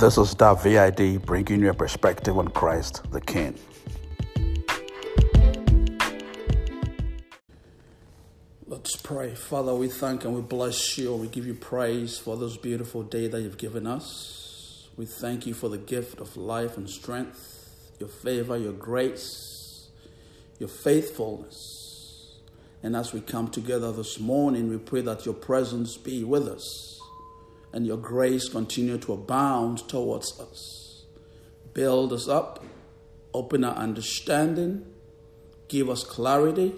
This is that VID bringing you a perspective on Christ the King. Let's pray. Father, we thank and we bless you. We give you praise for this beautiful day that you've given us. We thank you for the gift of life and strength, your favor, your grace, your faithfulness. And as we come together this morning, we pray that your presence be with us and your grace continue to abound towards us. Build us up, open our understanding, give us clarity,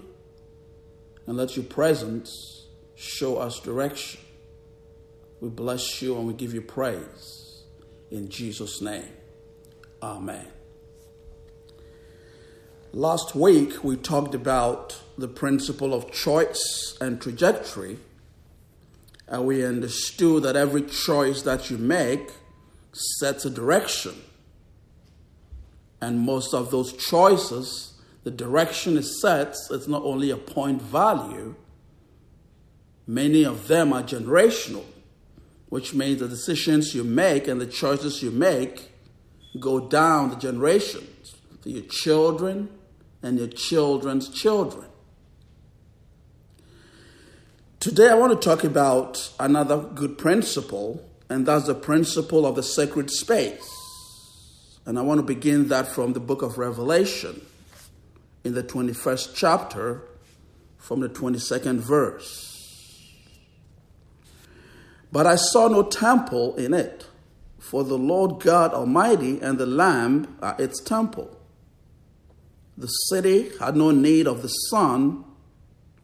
and let your presence show us direction. We bless you and we give you praise. In Jesus' name, Amen. Last week, we talked about the principle of choice and trajectory and we understood that every choice that you make sets a direction. And most of those choices, the direction it sets, it's not only a point value, many of them are generational, which means the decisions you make and the choices you make go down the generations to your children and your children's children. Today, I want to talk about another good principle, and that's the principle of the sacred space. And I want to begin that from the book of Revelation in the 21st chapter, from the 22nd verse. But I saw no temple in it, for the Lord God Almighty and the Lamb are its temple. The city had no need of the sun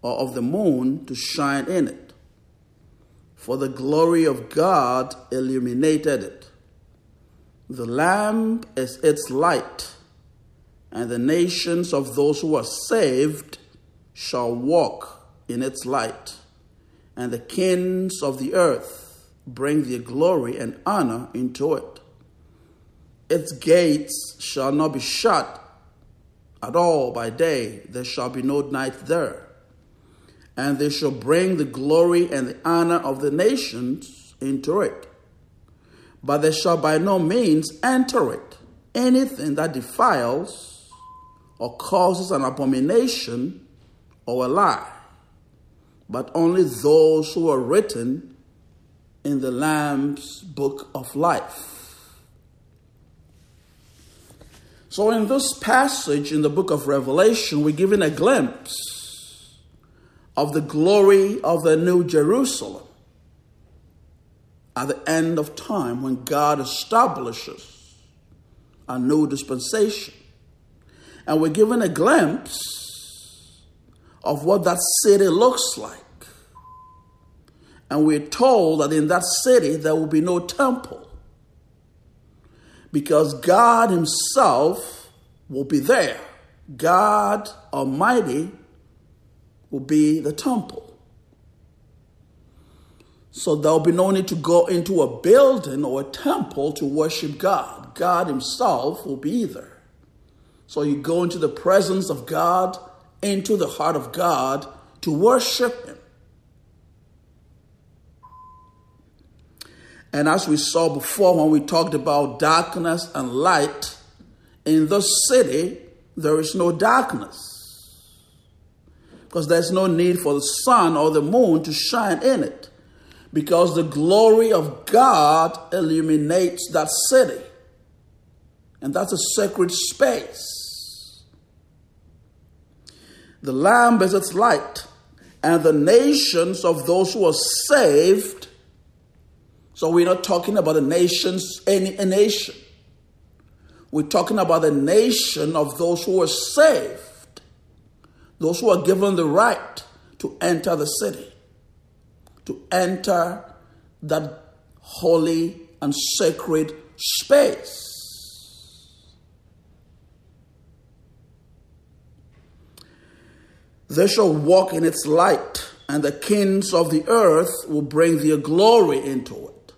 or of the moon to shine in it, for the glory of God illuminated it. The lamp is its light, and the nations of those who are saved shall walk in its light, and the kings of the earth bring their glory and honor into it. Its gates shall not be shut at all by day, there shall be no night there and they shall bring the glory and the honor of the nations into it. But they shall by no means enter it. Anything that defiles or causes an abomination or a lie, but only those who are written in the Lamb's book of life. So, in this passage in the book of Revelation, we're given a glimpse of the glory of the New Jerusalem at the end of time when God establishes a new dispensation. And we're given a glimpse of what that city looks like. And we're told that in that city there will be no temple because God Himself will be there. God Almighty will be the temple. So there'll be no need to go into a building or a temple to worship God. God Himself will be there. So you go into the presence of God, into the heart of God to worship Him. And as we saw before when we talked about darkness and light, in this city, there is no darkness because there's no need for the sun or the moon to shine in it because the glory of God illuminates that city. And that's a sacred space. The Lamb is its light, and the nations of those who are saved. So we're not talking about the nations, any a nation. We're talking about the nation of those who are saved those who are given the right to enter the city, to enter that holy and sacred space. They shall walk in its light, and the kings of the earth will bring their glory into it.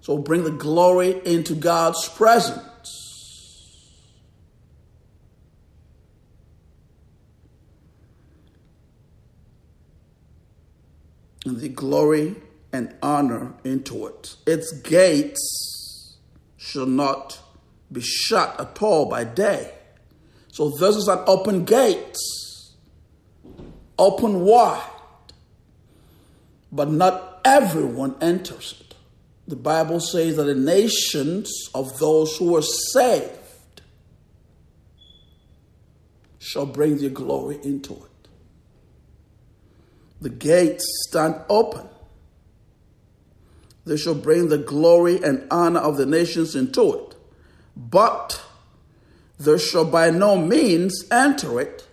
So bring the glory into God's presence. The glory and honor into it. Its gates shall not be shut at all by day. So this is an open gate, open wide, but not everyone enters it. The Bible says that the nations of those who are saved shall bring their glory into it. The gates stand open. They shall bring the glory and honor of the nations into it. But there shall by no means enter it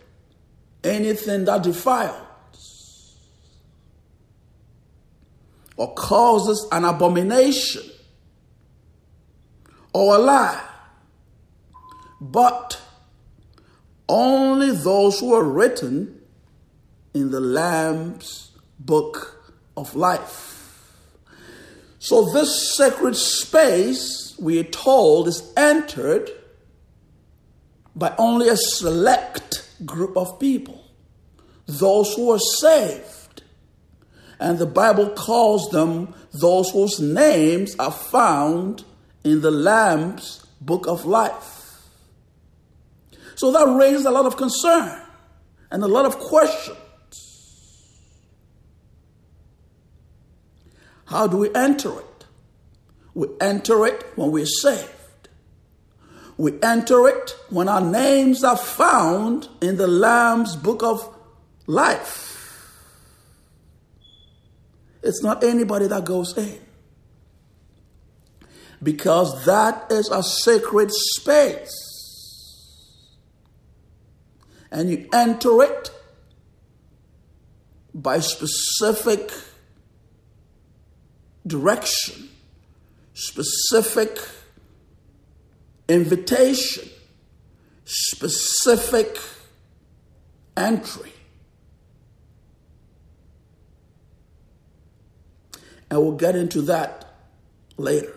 anything that defiles or causes an abomination or a lie, but only those who are written in the Lamb's book of life. So, this sacred space, we are told, is entered by only a select group of people, those who are saved. And the Bible calls them those whose names are found in the Lamb's book of life. So that raises a lot of concern and a lot of questions. How do we enter it? We enter it when we're saved. We enter it when our names are found in the Lamb's book of life. It's not anybody that goes in. Because that is a sacred space. And you enter it by specific direction, specific invitation, specific entry. And we'll get into that later.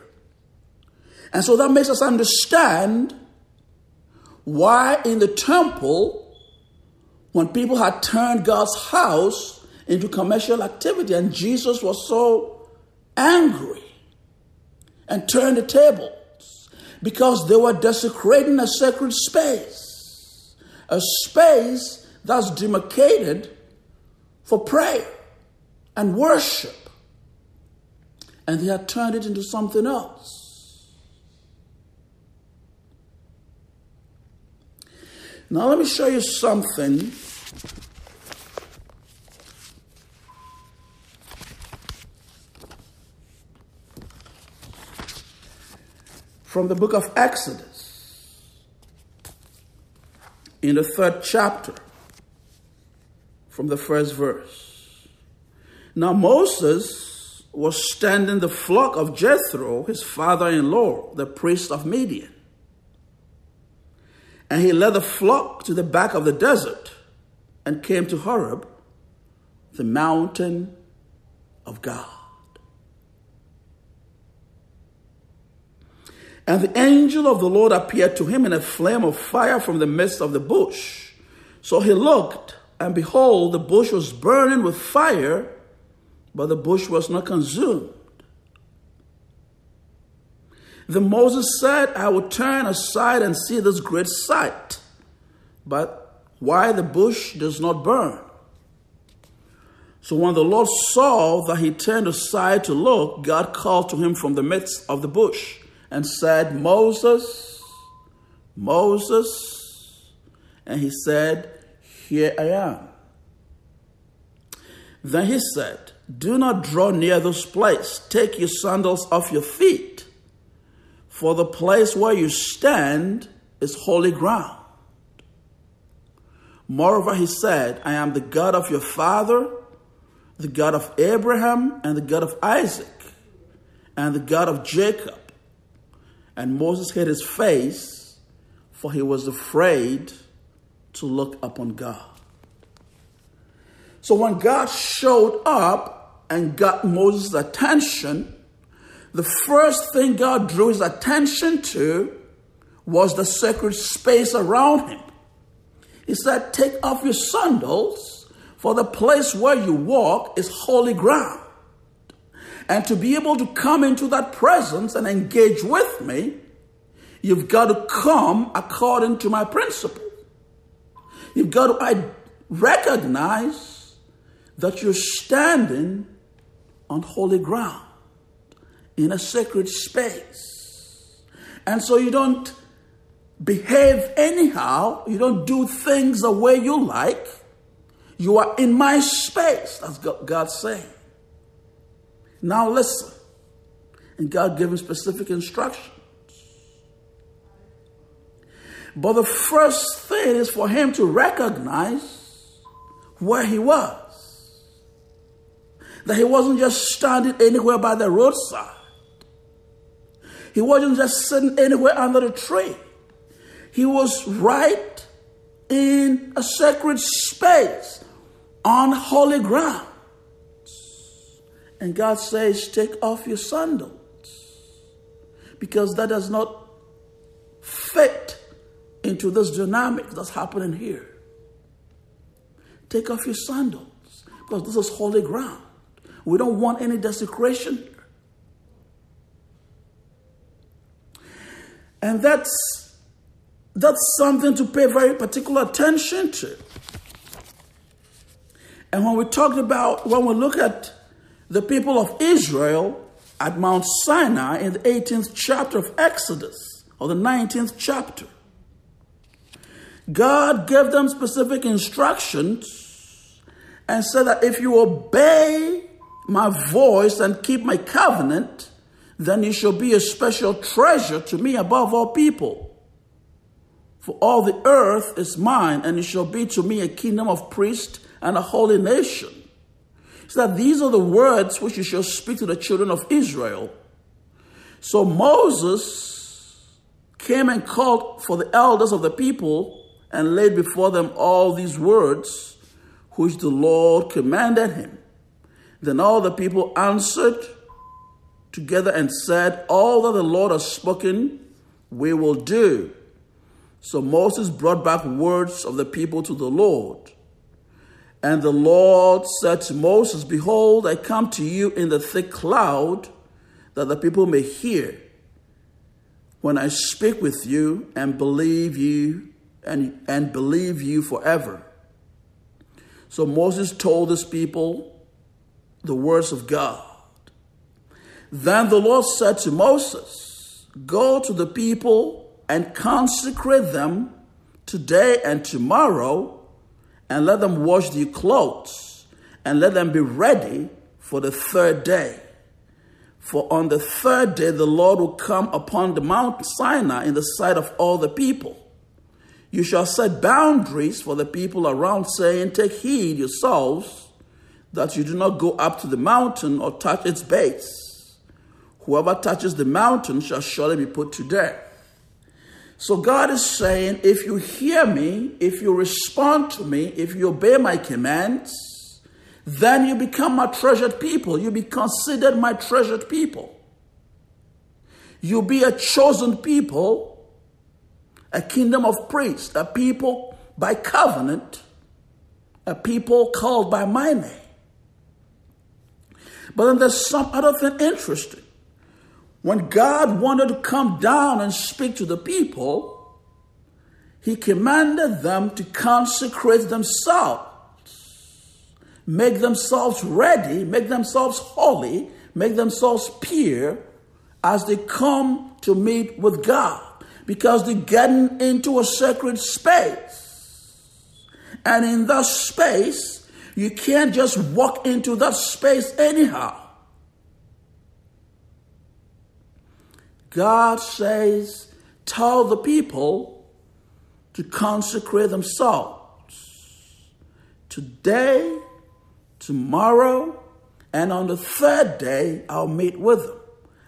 And so that makes us understand why in the temple, when people had turned God's house into commercial activity and Jesus was so angry and turned the tables because they were desecrating a sacred space, a space that's demarcated for prayer and worship. And they had turned it into something else. Now, let me show you something from the book of Exodus in the third chapter from the first verse. Now Moses was standing the flock of Jethro, his father-in-law, the priest of Midian. And he led the flock to the back of the desert and came to Horeb, the mountain of God. And the angel of the Lord appeared to him in a flame of fire from the midst of the bush. So he looked, and behold, the bush was burning with fire, but the bush was not consumed. Then Moses said, I will turn aside and see this great sight, but why the bush does not burn? So when the Lord saw that he turned aside to look, God called to him from the midst of the bush and said, Moses, Moses. And he said, Here I am. Then he said, Do not draw near this place. Take your sandals off your feet, for the place where you stand is holy ground. Moreover, he said, I am the God of your father, the God of Abraham, and the God of Isaac, and the God of Jacob. And Moses hid his face, for he was afraid to look upon God. So when God showed up and got Moses' attention, the first thing God drew his attention to was the sacred space around him. He said, Take off your sandals, for the place where you walk is holy ground. And to be able to come into that presence and engage with me, You've got to come according to my principle. You've got to I recognize that you're standing on holy ground in a sacred space. And so you don't behave anyhow, you don't do things the way you like. You are in my space. That's God saying. Now listen. And God gave him specific instructions. But the first thing is for him to recognize where he was. That he wasn't just standing anywhere by the roadside. He wasn't just sitting anywhere under the tree. He was right in a sacred space on holy ground. And God says, Take off your sandals because that does not fit into this dynamic that's happening here. Take off your sandals because this is holy ground. We don't want any desecration. And that's that's something to pay very particular attention to. And when we talked about, when we look at the people of Israel at Mount Sinai in the 18th chapter of Exodus, or the 19th chapter, God gave them specific instructions and said that if you obey my voice and keep my covenant, then you shall be a special treasure to me above all people. For all the earth is mine, and it shall be to me a kingdom of priests and a holy nation. So that these are the words which you shall speak to the children of Israel. So Moses came and called for the elders of the people and laid before them all these words which the Lord commanded him. Then all the people answered together and said, All that the Lord has spoken, we will do. So Moses brought back words of the people to the Lord. And the Lord said to Moses, Behold, I come to you in the thick cloud, that the people may hear when I speak with you and believe you and, and believe you forever. So Moses told his people the words of God. Then the Lord said to Moses, Go to the people and consecrate them today and tomorrow, and let them wash their clothes, and let them be ready for the third day. For on the third day the Lord will come upon the Mount Sinai in the sight of all the people. You shall set boundaries for the people around, saying, Take heed yourselves that you do not go up to the mountain or touch its base. Whoever touches the mountain shall surely be put to death. So God is saying, if you hear me, if you respond to me, if you obey my commands, then you become my treasured people. You be considered my treasured people. You'll be a chosen people a kingdom of priests, a people by covenant, a people called by my name. But then there's some other thing interesting. When God wanted to come down and speak to the people, he commanded them to consecrate themselves, make themselves ready, make themselves holy, make themselves pure as they come to meet with God because they're getting into a sacred space. And in that space, you can't just walk into that space anyhow. God says, tell the people to consecrate themselves. Today, tomorrow, and on the third day, I'll meet with them.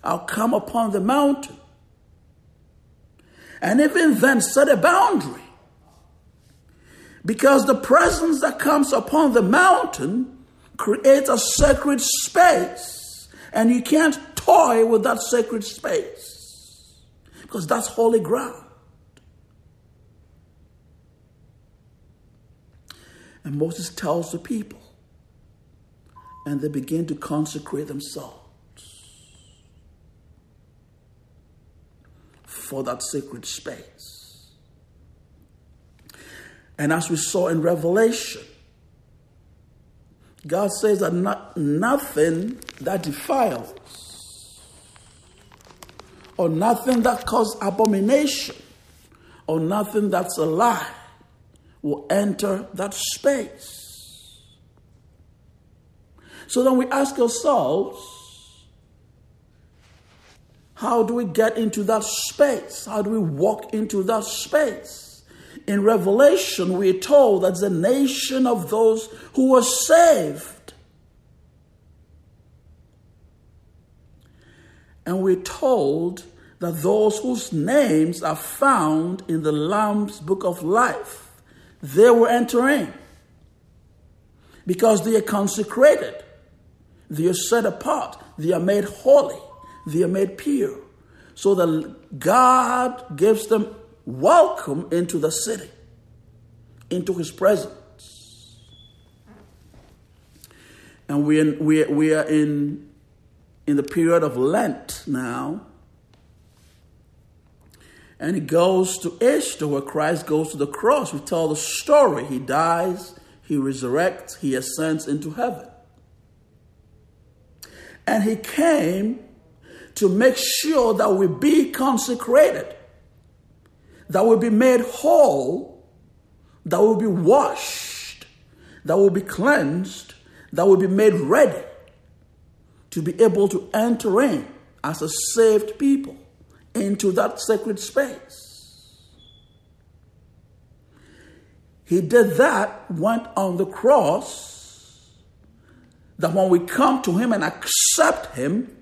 I'll come upon the mountain and even then set a boundary. Because the presence that comes upon the mountain creates a sacred space, and you can't toy with that sacred space because that's holy ground. And Moses tells the people, and they begin to consecrate themselves. for that sacred space. And as we saw in Revelation, God says that not, nothing that defiles or nothing that causes abomination or nothing that's a lie will enter that space. So then we ask ourselves, how do we get into that space? How do we walk into that space? In Revelation, we're told that the nation of those who were saved. And we're told that those whose names are found in the Lamb's book of life, they will enter in. Because they are consecrated, they are set apart, they are made holy, they are made pure. So that God gives them welcome into the city, into his presence. And we are, we, we are in, in the period of Lent now. And he goes to Easter, where Christ goes to the cross. We tell the story. He dies, he resurrects, he ascends into heaven. And he came to make sure that we be consecrated, that we be made whole, that we be washed, that we be cleansed, that we be made ready to be able to enter in as a saved people into that sacred space. He did that, went on the cross, that when we come to Him and accept Him,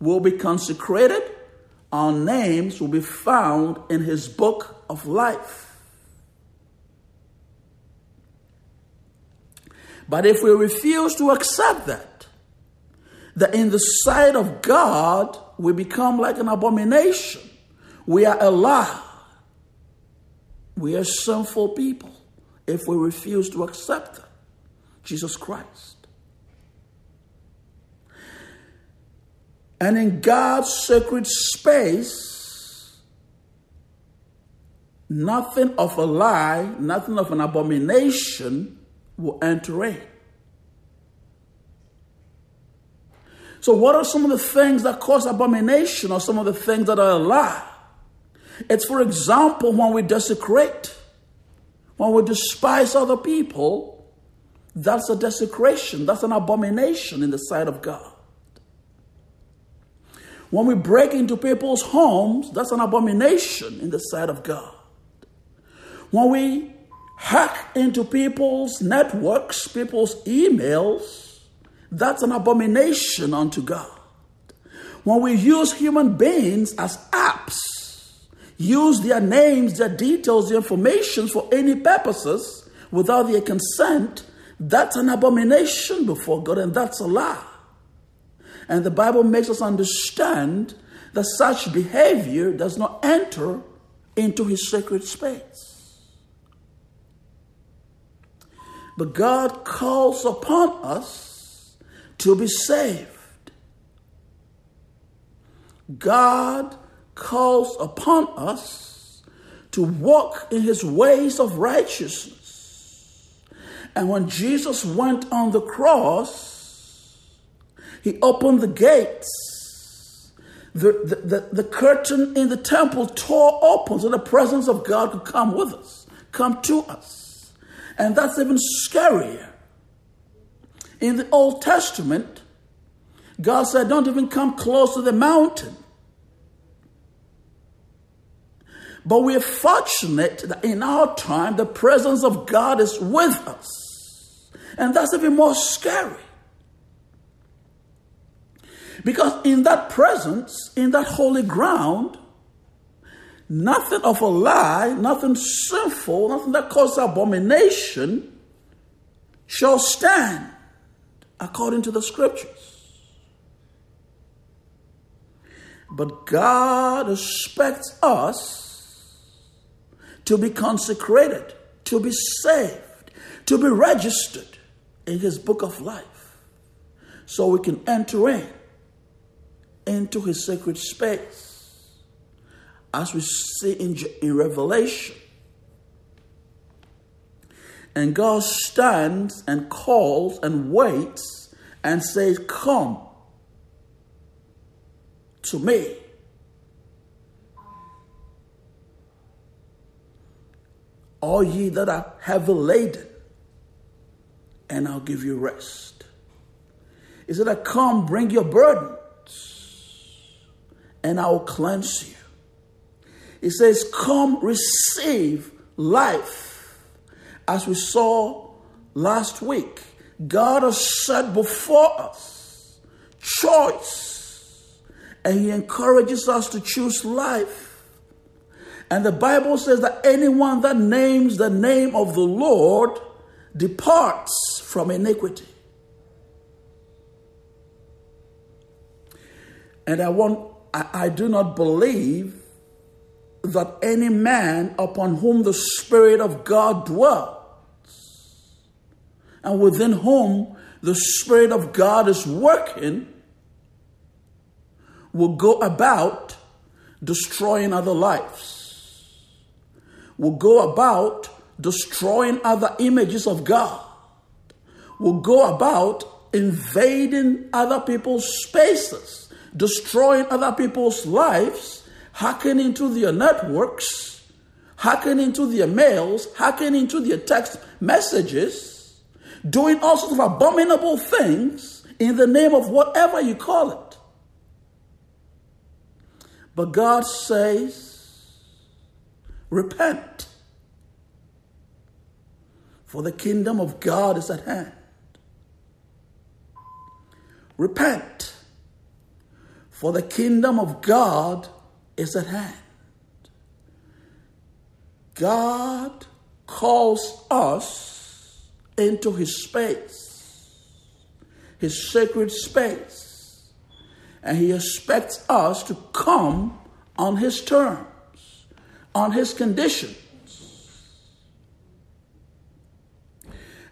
we'll be consecrated, our names will be found in His book of life. But if we refuse to accept that, that in the sight of God, we become like an abomination. We are a lie. We are sinful people if we refuse to accept Jesus Christ. And in God's sacred space, nothing of a lie, nothing of an abomination will enter in. So, what are some of the things that cause abomination or some of the things that are a lie? It's, for example, when we desecrate, when we despise other people, that's a desecration, that's an abomination in the sight of God. When we break into people's homes, that's an abomination in the sight of God. When we hack into people's networks, people's emails, that's an abomination unto God. When we use human beings as apps, use their names, their details, their information for any purposes without their consent, that's an abomination before God, and that's a lie. And the Bible makes us understand that such behavior does not enter into his sacred space. But God calls upon us to be saved. God calls upon us to walk in his ways of righteousness. And when Jesus went on the cross, he opened the gates. The, the, the, the, curtain in the temple tore open so the presence of God could come with us, come to us. And that's even scarier in the Old Testament, God said, Don't even come close to the mountain. But we're fortunate that in our time, the presence of God is with us. And that's even more scary. Because in that presence, in that holy ground, nothing of a lie, nothing sinful, nothing that causes abomination shall stand according to the scriptures. But God expects us to be consecrated, to be saved, to be registered in His book of life so we can enter in into His sacred space. as we see in, in Revelation. And God stands and calls and waits and says, Come to me. All ye that are heavy laden, and I'll give you rest. He said, Come, bring your burdens, and I will cleanse you. He says, Come, receive life. As we saw last week, God has set before us choice, and He encourages us to choose life. And the Bible says that anyone that names the name of the Lord departs from iniquity. And I want I, I, do not believe that any man upon whom the Spirit of God dwells and within whom the Spirit of God is working will go about destroying other lives will go about destroying other images of God, will go about invading other people's spaces, destroying other people's lives, hacking into their networks, hacking into their mails, hacking into their text messages, doing all sorts of abominable things in the name of whatever you call it. But God says, Repent, for the kingdom of God is at hand. Repent, for the kingdom of God is at hand. God calls us into his space, his sacred space, and he expects us to come on his terms on his conditions.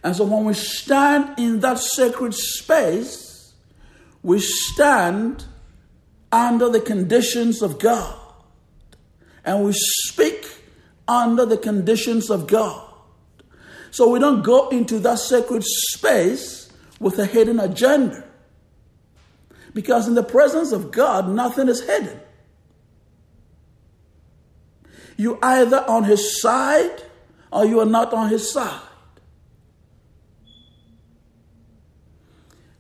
And so when we stand in that sacred space, we stand under the conditions of God. And we speak under the conditions of God. So we don't go into that sacred space with a hidden agenda. Because in the presence of God, nothing is hidden. You either on his side or you are not on his side.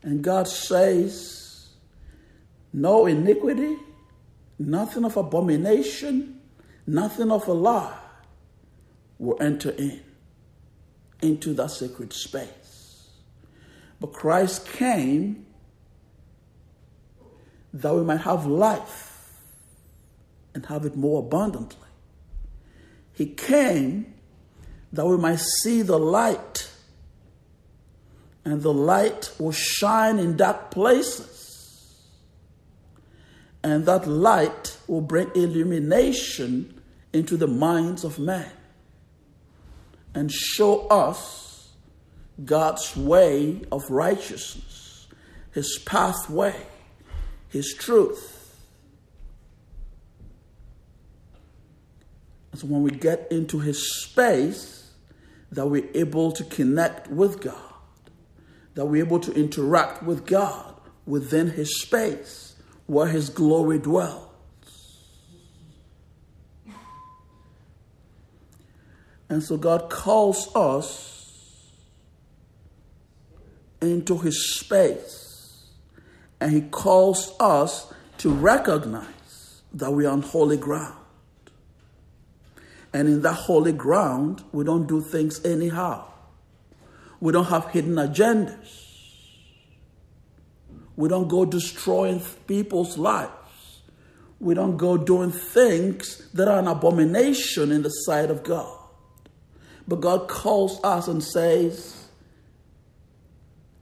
And God says, no iniquity, nothing of abomination, nothing of a lie will enter in into that sacred space. But Christ came that we might have life and have it more abundantly. He came that we might see the light, and the light will shine in dark places. And that light will bring illumination into the minds of men and show us God's way of righteousness, His pathway, His truth. So when we get into his space, that we're able to connect with God, that we're able to interact with God within his space where his glory dwells. And so God calls us into his space, and he calls us to recognize that we are on holy ground. And in that holy ground, we don't do things anyhow. We don't have hidden agendas. We don't go destroying people's lives. We don't go doing things that are an abomination in the sight of God. But God calls us and says,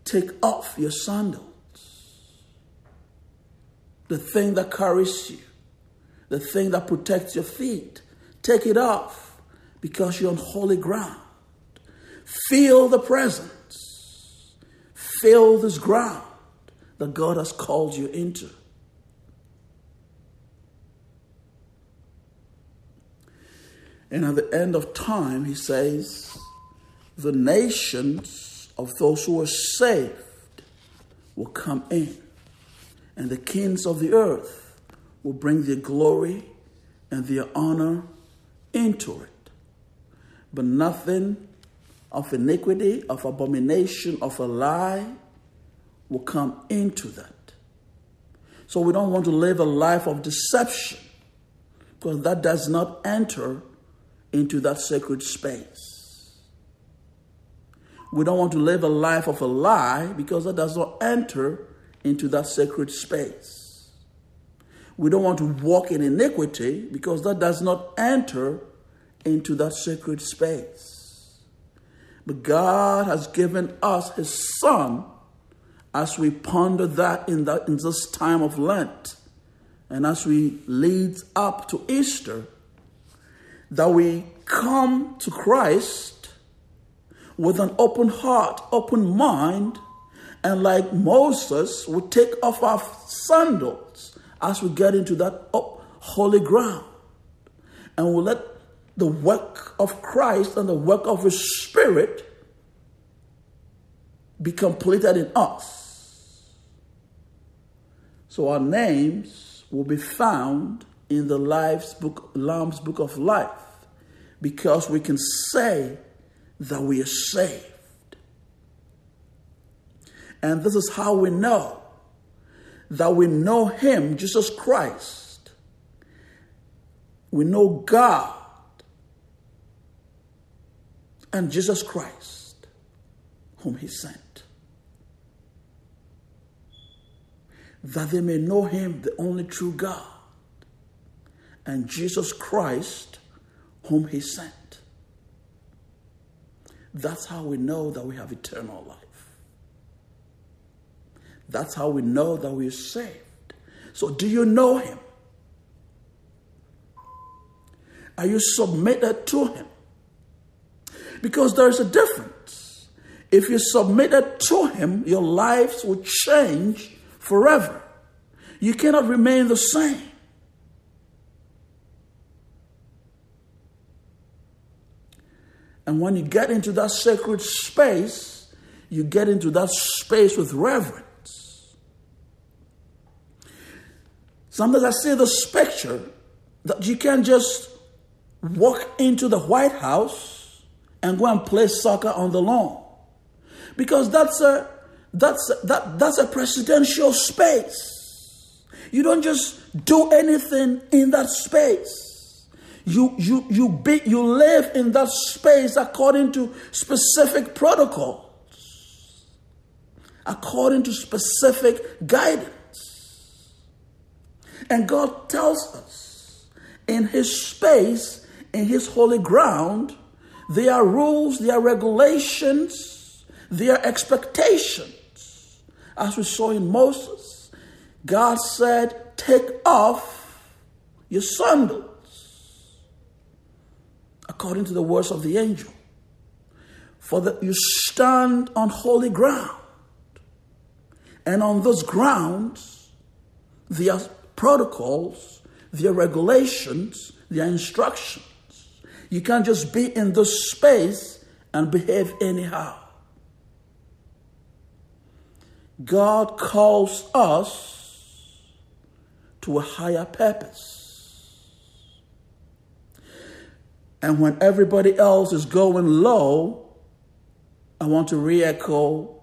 Take off your sandals. The thing that carries you, the thing that protects your feet Take it off because you're on holy ground. Feel the presence. Feel this ground that God has called you into. And at the end of time, he says, the nations of those who are saved will come in, and the kings of the earth will bring their glory and their honor into it. But nothing of iniquity, of abomination, of a lie will come into that. So we don't want to live a life of deception because that does not enter into that sacred space. We don't want to live a life of a lie because that does not enter into that sacred space. We don't want to walk in iniquity because that does not enter into that sacred space. But God has given us His Son as we ponder that in, that in this time of Lent and as we lead up to Easter, that we come to Christ with an open heart, open mind, and like Moses, we take off our sandals as we get into that holy ground. And we let the work of Christ and the work of His Spirit be completed in us. So our names will be found in the life's book, Lamb's book of life because we can say that we are saved. And this is how we know that we know Him, Jesus Christ. We know God and Jesus Christ, whom He sent. that they may know him, the only true God, and Jesus Christ, whom he sent. That's how we know that we have eternal life. That's how we know that we are saved. So, do you know him? Are you submitted to him? Because there's a difference. If you're submitted to him, your lives will change forever. You cannot remain the same. And when you get into that sacred space, you get into that space with reverence. Sometimes I see this picture that you can't just walk into the White House and go and play soccer on the lawn. Because that's a that's, that, that's a presidential space. You don't just do anything in that space. You, you, you, be, you live in that space according to specific protocols, according to specific guidance. And God tells us in His space, in His holy ground, there are rules, there are regulations, there are expectations. As we saw in Moses, God said, Take off your sandals, according to the words of the angel. For that you stand on holy ground. And on those grounds, there are protocols, there are regulations, there are instructions. You can't just be in this space and behave anyhow. God calls us to a higher purpose. And when everybody else is going low, I want to re echo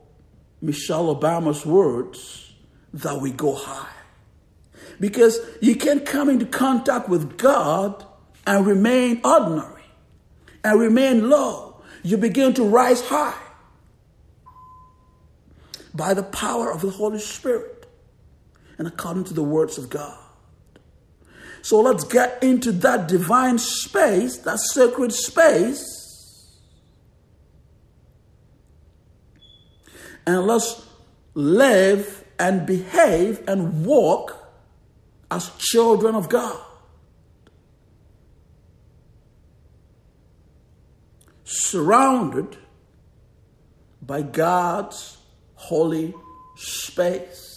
Michelle Obama's words that we go high. Because you can't come into contact with God and remain ordinary and remain low. You begin to rise high by the power of the Holy Spirit and according to the words of God. So let's get into that divine space, that sacred space, and let's live and behave and walk as children of God. Surrounded by God's holy space.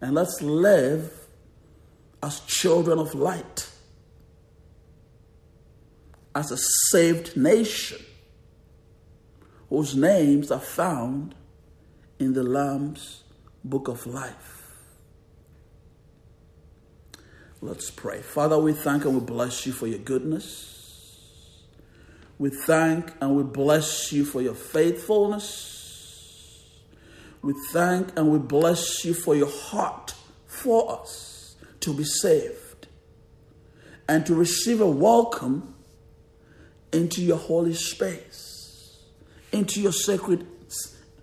And let's live as children of light as a saved nation whose names are found in the Lamb's book of life. Let's pray. Father, we thank and we bless you for your goodness. We thank and we bless you for your faithfulness. We thank and we bless you for your heart for us to be saved and to receive a welcome into your holy space, into your sacred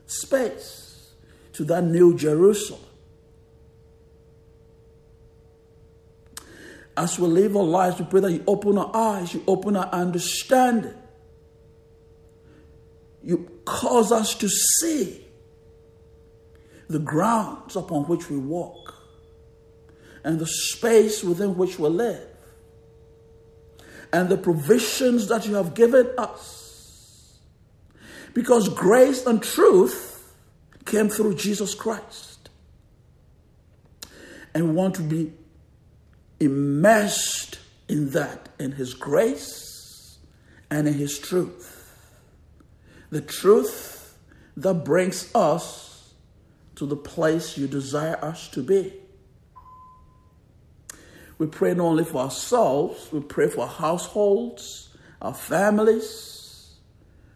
space, to that new Jerusalem. As we live our lives, we pray that you open our eyes, you open our understanding you cause us to see the grounds upon which we walk and the space within which we live and the provisions that you have given us. Because grace and truth came through Jesus Christ. And we want to be immersed in that, in His grace and in His truth the truth that brings us to the place you desire us to be. We pray not only for ourselves, we pray for our households, our families,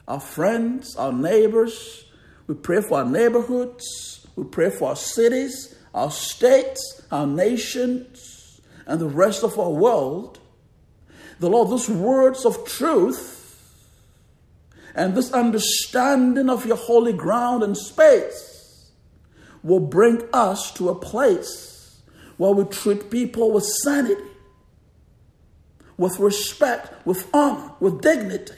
our friends, our neighbors. We pray for our neighborhoods. We pray for our cities, our states, our nations, and the rest of our world. The Lord, those words of truth and this understanding of your holy ground and space will bring us to a place where we treat people with sanity, with respect, with honor, with dignity.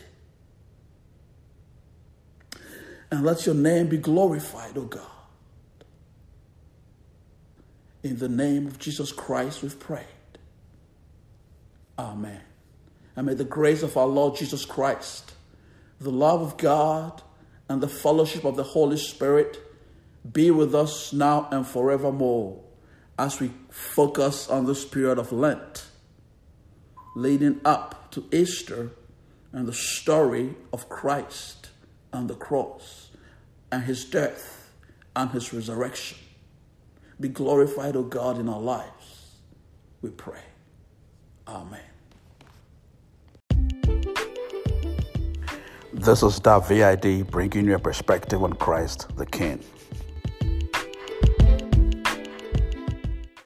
And let your name be glorified, O oh God. In the name of Jesus Christ, we've prayed. Amen. And may the grace of our Lord Jesus Christ the love of God and the fellowship of the Holy Spirit be with us now and forevermore as we focus on this period of Lent leading up to Easter and the story of Christ and the cross and his death and his resurrection. Be glorified, O God, in our lives. We pray. Amen. This is that VID bringing you a perspective on Christ the King.